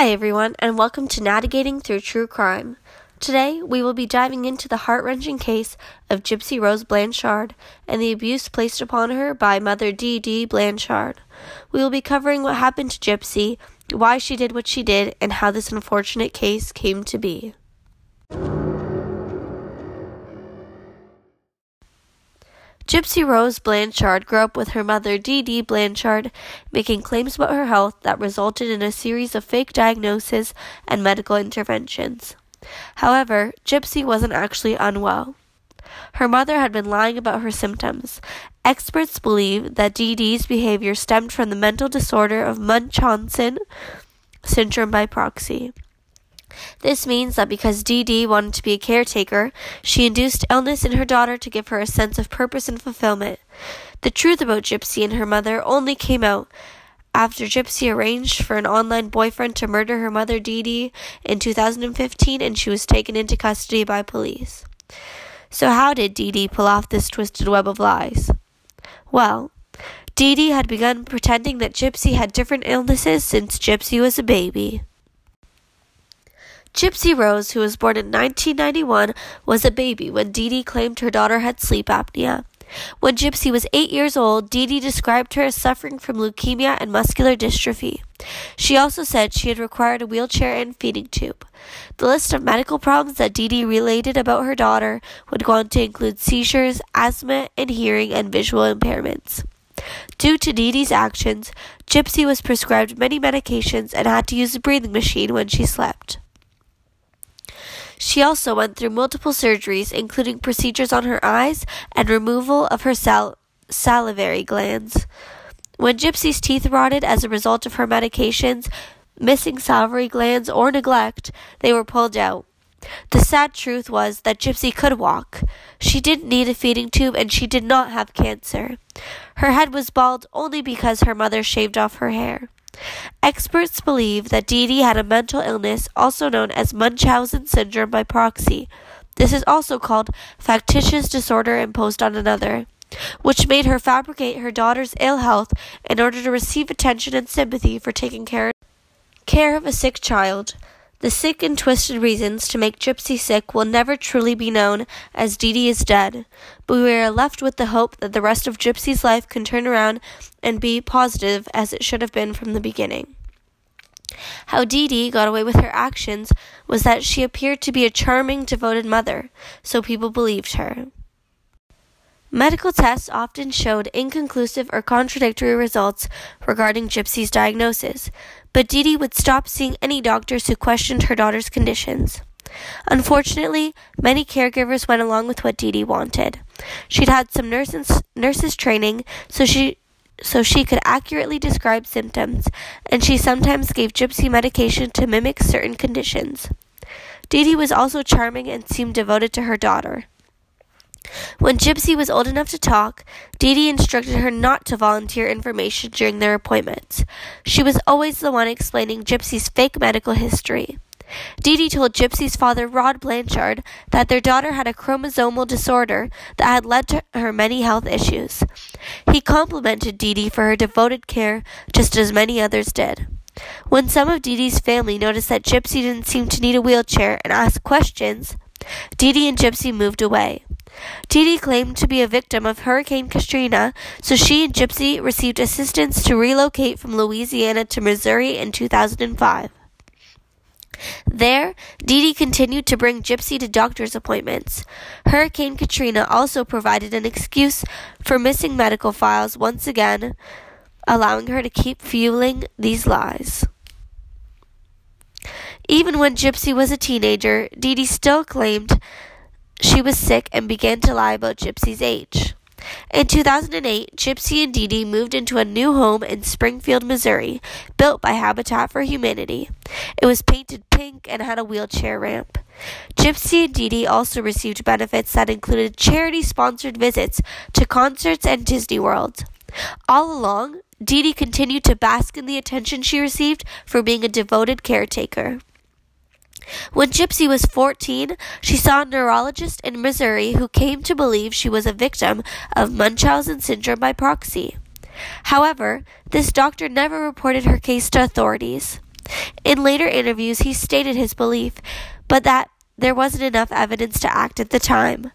Hi, everyone, and welcome to Navigating Through True Crime. Today, we will be diving into the heart wrenching case of Gypsy Rose Blanchard and the abuse placed upon her by Mother Dee Dee Blanchard. We will be covering what happened to Gypsy, why she did what she did, and how this unfortunate case came to be. Gypsy Rose Blanchard grew up with her mother Dee Dee Blanchard, making claims about her health that resulted in a series of fake diagnoses and medical interventions. However, Gypsy wasn't actually unwell. Her mother had been lying about her symptoms. Experts believe that Dee Dee's behavior stemmed from the mental disorder of Munchausen syndrome by proxy. This means that because Dee Dee wanted to be a caretaker, she induced illness in her daughter to give her a sense of purpose and fulfillment. The truth about Gypsy and her mother only came out after Gypsy arranged for an online boyfriend to murder her mother Dee Dee in 2015 and she was taken into custody by police. So, how did Dee Dee pull off this twisted web of lies? Well, Dee Dee had begun pretending that Gypsy had different illnesses since Gypsy was a baby. Gypsy Rose, who was born in 1991, was a baby when Dee Dee claimed her daughter had sleep apnea. When Gypsy was eight years old, Dee Dee described her as suffering from leukemia and muscular dystrophy. She also said she had required a wheelchair and feeding tube. The list of medical problems that Dee Dee related about her daughter would go on to include seizures, asthma, and hearing and visual impairments. Due to Dee Dee's actions, Gypsy was prescribed many medications and had to use a breathing machine when she slept. She also went through multiple surgeries, including procedures on her eyes and removal of her sal- salivary glands. When Gypsy's teeth rotted as a result of her medications, missing salivary glands, or neglect, they were pulled out. The sad truth was that Gypsy could walk. She didn't need a feeding tube and she did not have cancer. Her head was bald only because her mother shaved off her hair. Experts believe that Dee had a mental illness also known as Munchausen syndrome by proxy. This is also called factitious disorder imposed on another, which made her fabricate her daughter's ill health in order to receive attention and sympathy for taking care care of a sick child. The sick and twisted reasons to make Gypsy sick will never truly be known as Dee Dee is dead, but we are left with the hope that the rest of Gypsy's life can turn around and be positive as it should have been from the beginning. How Dee Dee got away with her actions was that she appeared to be a charming, devoted mother, so people believed her. Medical tests often showed inconclusive or contradictory results regarding Gypsy's diagnosis, but Dee Dee would stop seeing any doctors who questioned her daughter's conditions. Unfortunately, many caregivers went along with what Dee Dee wanted. She'd had some nurses, nurses training, so she so she could accurately describe symptoms, and she sometimes gave Gypsy medication to mimic certain conditions. Dee Dee was also charming and seemed devoted to her daughter. When Gypsy was old enough to talk, Dee Dee instructed her not to volunteer information during their appointments. She was always the one explaining Gypsy's fake medical history. Dee Dee told Gypsy's father, Rod Blanchard, that their daughter had a chromosomal disorder that had led to her many health issues. He complimented Dee Dee for her devoted care, just as many others did. When some of Dee Dee's family noticed that Gypsy didn't seem to need a wheelchair and asked questions, Dee Dee and Gypsy moved away. Dee claimed to be a victim of Hurricane Katrina, so she and Gypsy received assistance to relocate from Louisiana to Missouri in 2005. There, Dee Dee continued to bring Gypsy to doctor's appointments. Hurricane Katrina also provided an excuse for missing medical files once again, allowing her to keep fueling these lies. Even when Gypsy was a teenager, Dee Dee still claimed she was sick and began to lie about Gypsy's age. In 2008, Gypsy and Dee Dee moved into a new home in Springfield, Missouri, built by Habitat for Humanity. It was painted pink and had a wheelchair ramp. Gypsy and Dee Dee also received benefits that included charity sponsored visits to concerts and Disney World. All along, Dee Dee continued to bask in the attention she received for being a devoted caretaker. When Gypsy was 14, she saw a neurologist in Missouri who came to believe she was a victim of Munchausen syndrome by proxy. However, this doctor never reported her case to authorities. In later interviews, he stated his belief, but that there wasn't enough evidence to act at the time.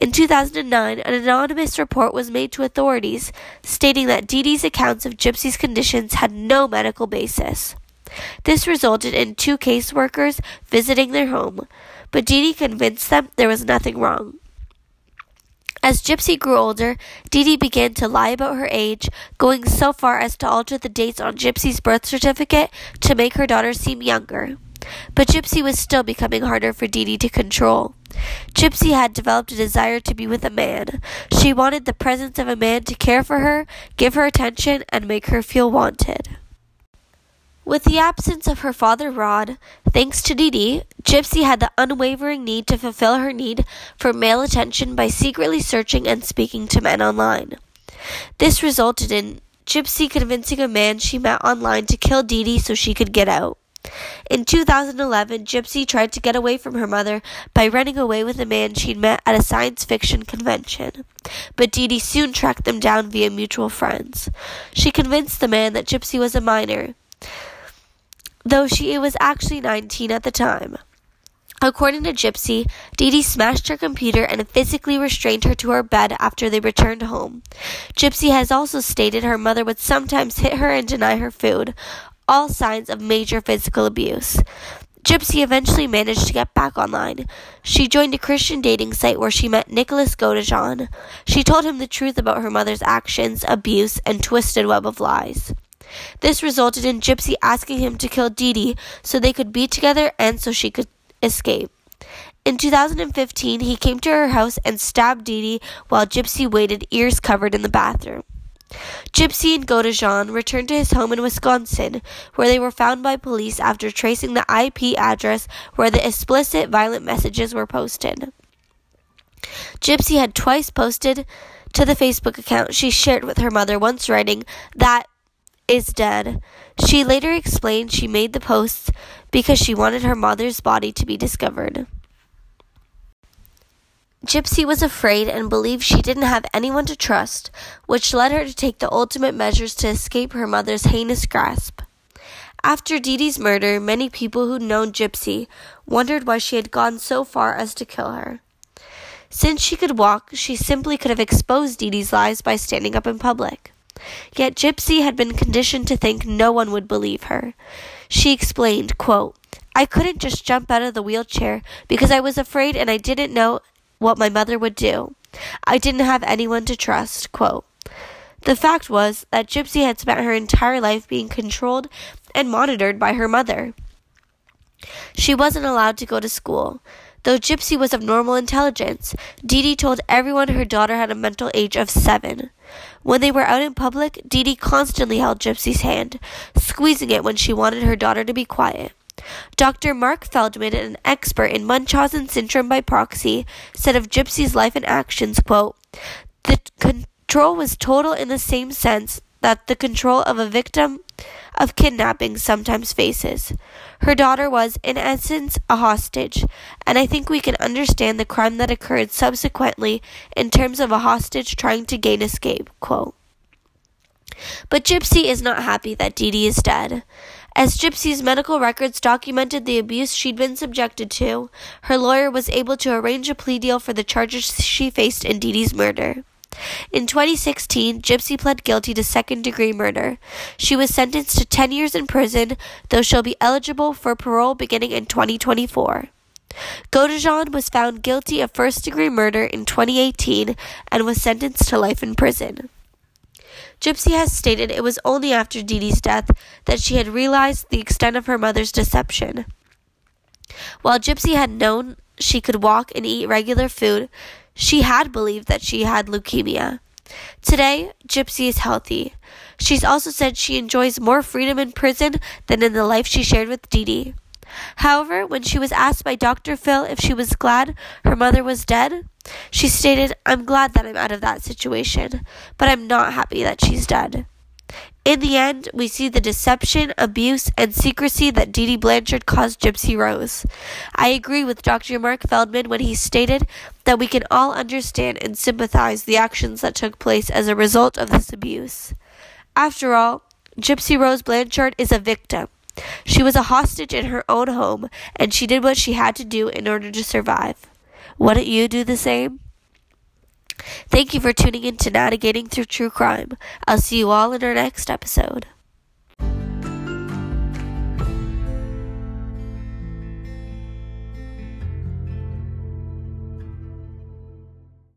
In 2009, an anonymous report was made to authorities stating that Dee Dee's accounts of Gypsy's conditions had no medical basis. This resulted in two caseworkers visiting their home, but Dee convinced them there was nothing wrong. As Gypsy grew older, Dee Dee began to lie about her age, going so far as to alter the dates on Gypsy's birth certificate to make her daughter seem younger. But Gypsy was still becoming harder for Dee Dee to control. Gypsy had developed a desire to be with a man. She wanted the presence of a man to care for her, give her attention, and make her feel wanted. With the absence of her father Rod, thanks to Dee Dee, Gypsy had the unwavering need to fulfill her need for male attention by secretly searching and speaking to men online. This resulted in Gypsy convincing a man she met online to kill Dee Dee so she could get out. In 2011, Gypsy tried to get away from her mother by running away with a man she'd met at a science fiction convention. But Dee Dee soon tracked them down via mutual friends. She convinced the man that Gypsy was a minor though she was actually 19 at the time. According to Gypsy, Dee Dee smashed her computer and physically restrained her to her bed after they returned home. Gypsy has also stated her mother would sometimes hit her and deny her food, all signs of major physical abuse. Gypsy eventually managed to get back online. She joined a Christian dating site where she met Nicholas Godejohn. She told him the truth about her mother's actions, abuse, and twisted web of lies. This resulted in Gypsy asking him to kill Dee Dee so they could be together and so she could escape. In 2015, he came to her house and stabbed Dee Dee while Gypsy waited, ears covered in the bathroom. Gypsy and Godejohn returned to his home in Wisconsin, where they were found by police after tracing the IP address where the explicit violent messages were posted. Gypsy had twice posted to the Facebook account she shared with her mother, once writing that is dead. She later explained she made the posts because she wanted her mother's body to be discovered. Gypsy was afraid and believed she didn't have anyone to trust, which led her to take the ultimate measures to escape her mother's heinous grasp. After Dee Dee's murder, many people who'd known Gypsy wondered why she had gone so far as to kill her. Since she could walk, she simply could have exposed Dee Dee's lies by standing up in public. Yet Gypsy had been conditioned to think no one would believe her. She explained, quote, I couldn't just jump out of the wheelchair because I was afraid and I didn't know what my mother would do. I didn't have anyone to trust. Quote. The fact was that Gypsy had spent her entire life being controlled and monitored by her mother. She wasn't allowed to go to school. Though Gypsy was of normal intelligence, Dee Dee told everyone her daughter had a mental age of seven. When they were out in public, Dee Dee constantly held Gypsy's hand, squeezing it when she wanted her daughter to be quiet. Dr. Marc Feldman, an expert in Munchausen syndrome by proxy, said of Gypsy's life and actions, quote, The control was total in the same sense that the control of a victim of kidnapping sometimes faces. Her daughter was, in essence, a hostage, and I think we can understand the crime that occurred subsequently in terms of a hostage trying to gain escape. Quote. But Gypsy is not happy that Dee Dee is dead. As Gypsy's medical records documented the abuse she'd been subjected to, her lawyer was able to arrange a plea deal for the charges she faced in Dee Dee's murder. In 2016, Gypsy pled guilty to second degree murder. She was sentenced to 10 years in prison, though she'll be eligible for parole beginning in 2024. Godejohn was found guilty of first degree murder in 2018 and was sentenced to life in prison. Gypsy has stated it was only after Dee Dee's death that she had realized the extent of her mother's deception. While Gypsy had known she could walk and eat regular food, she had believed that she had leukemia. Today, Gypsy is healthy. She's also said she enjoys more freedom in prison than in the life she shared with Dee Dee. However, when she was asked by Dr. Phil if she was glad her mother was dead, she stated, I'm glad that I'm out of that situation, but I'm not happy that she's dead. In the end, we see the deception, abuse, and secrecy that Dee Dee Blanchard caused Gypsy Rose. I agree with Dr. Marc Feldman when he stated that we can all understand and sympathize the actions that took place as a result of this abuse. After all, Gypsy Rose Blanchard is a victim. She was a hostage in her own home, and she did what she had to do in order to survive. Wouldn't you do the same? Thank you for tuning in to Navigating Through True Crime. I'll see you all in our next episode.